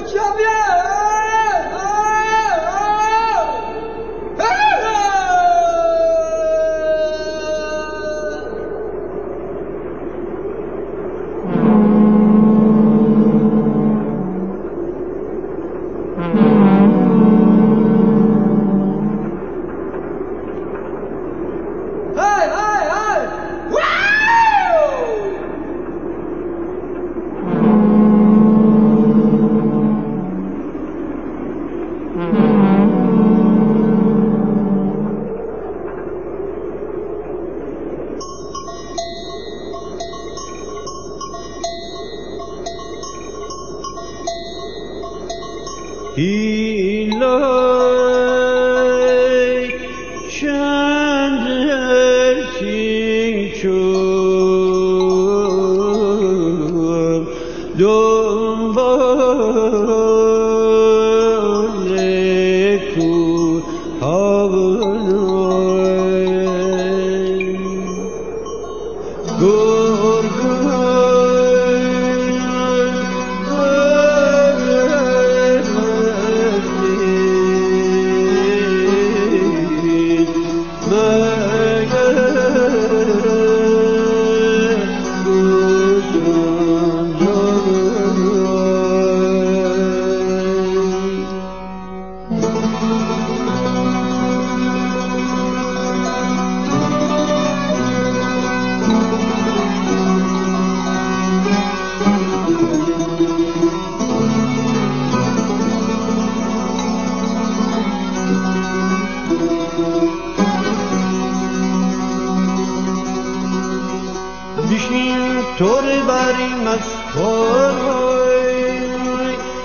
我掐 Ilah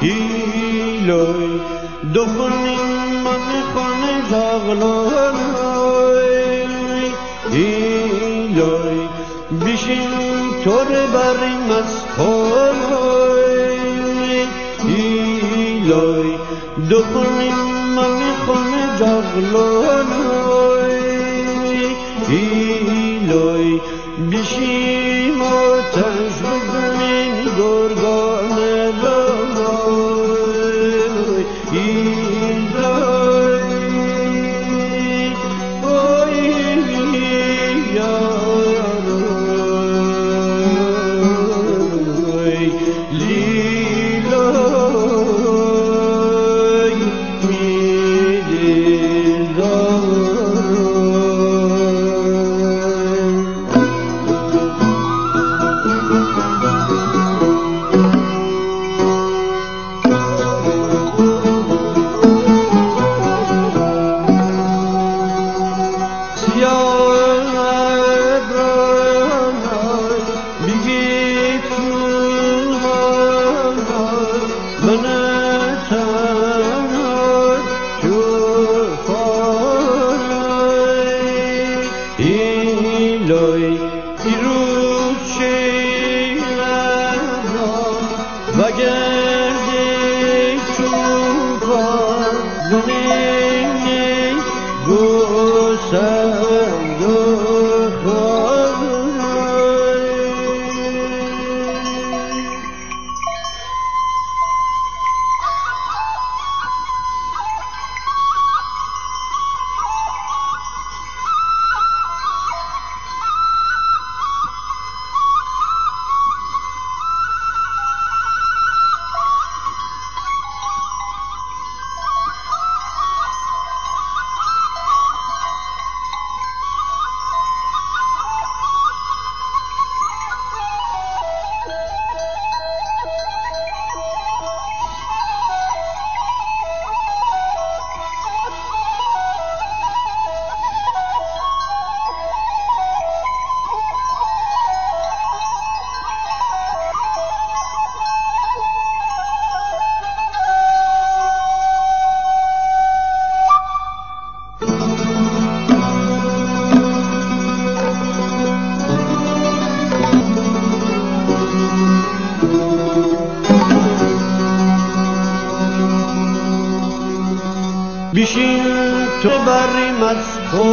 hiloi Dochonim manechonim zaglohanoi Hiloi Bishim tore barim askoloi Hiloi Dochonim manechonim zaglohanoi Hiloi Bishim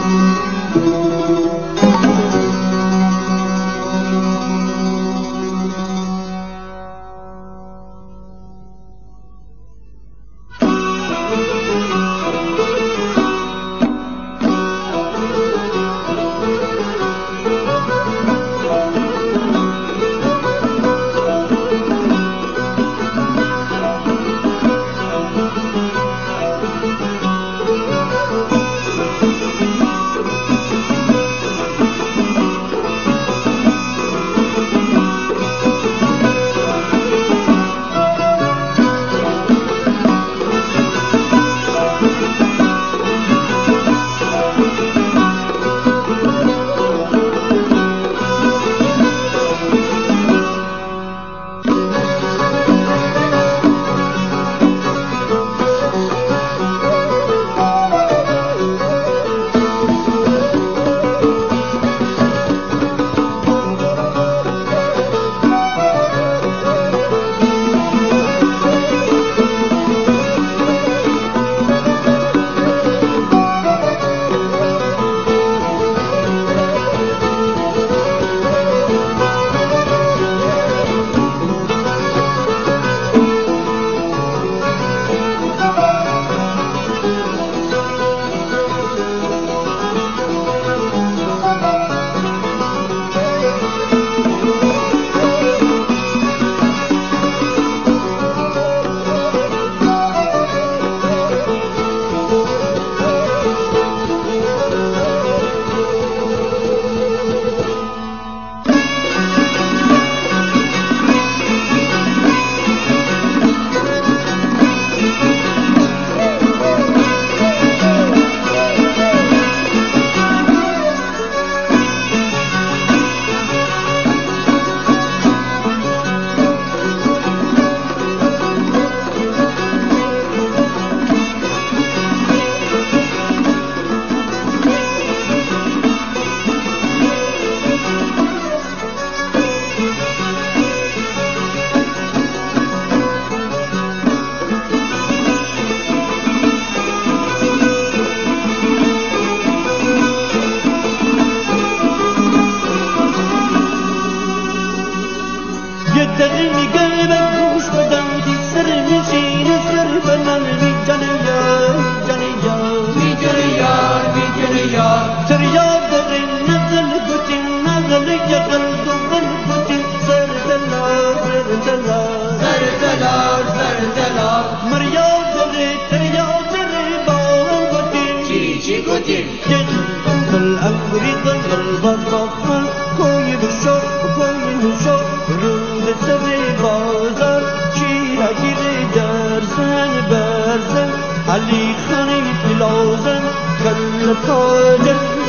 Música زردلار زردلار زردلار مريا زري تريا زري باون قتي تشي قتي ضغط الأمر سري بازار شي هكذا درسان برزان علي خريف العوزان خلطان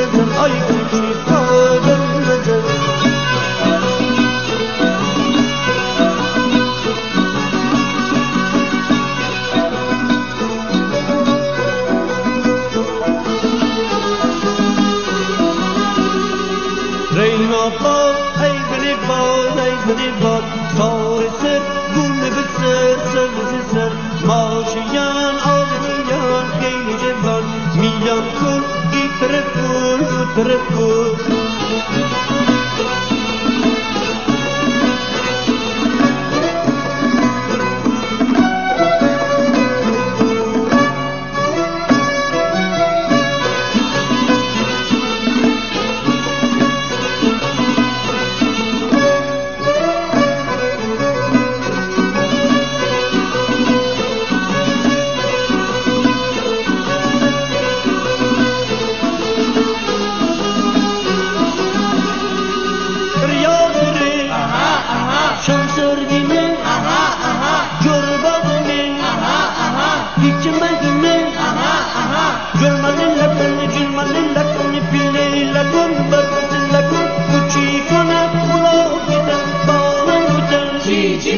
ترکو ترکو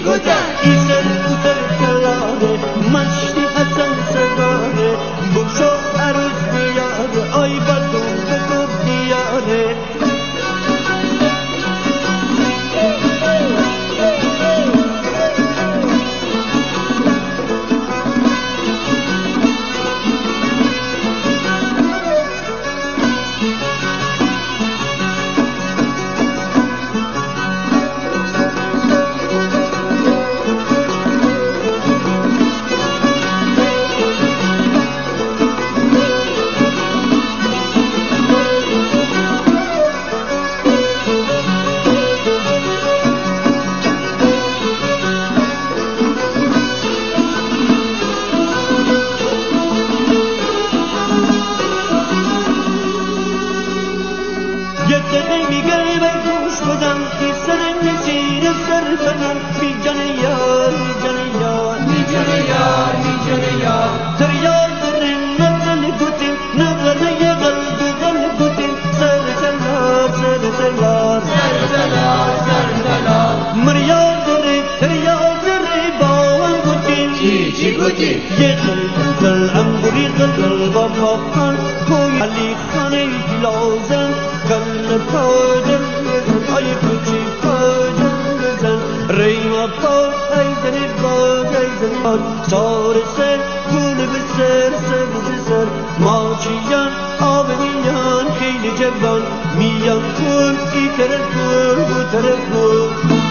Gudan. قلب قل انگوری قل ماکان کوی علی خانه لازم قل ayzani bad Sar ser gul beser ser beser Maçiyan aveniyan kheyli ceban Miyan kul ki taraf kul bu taraf kul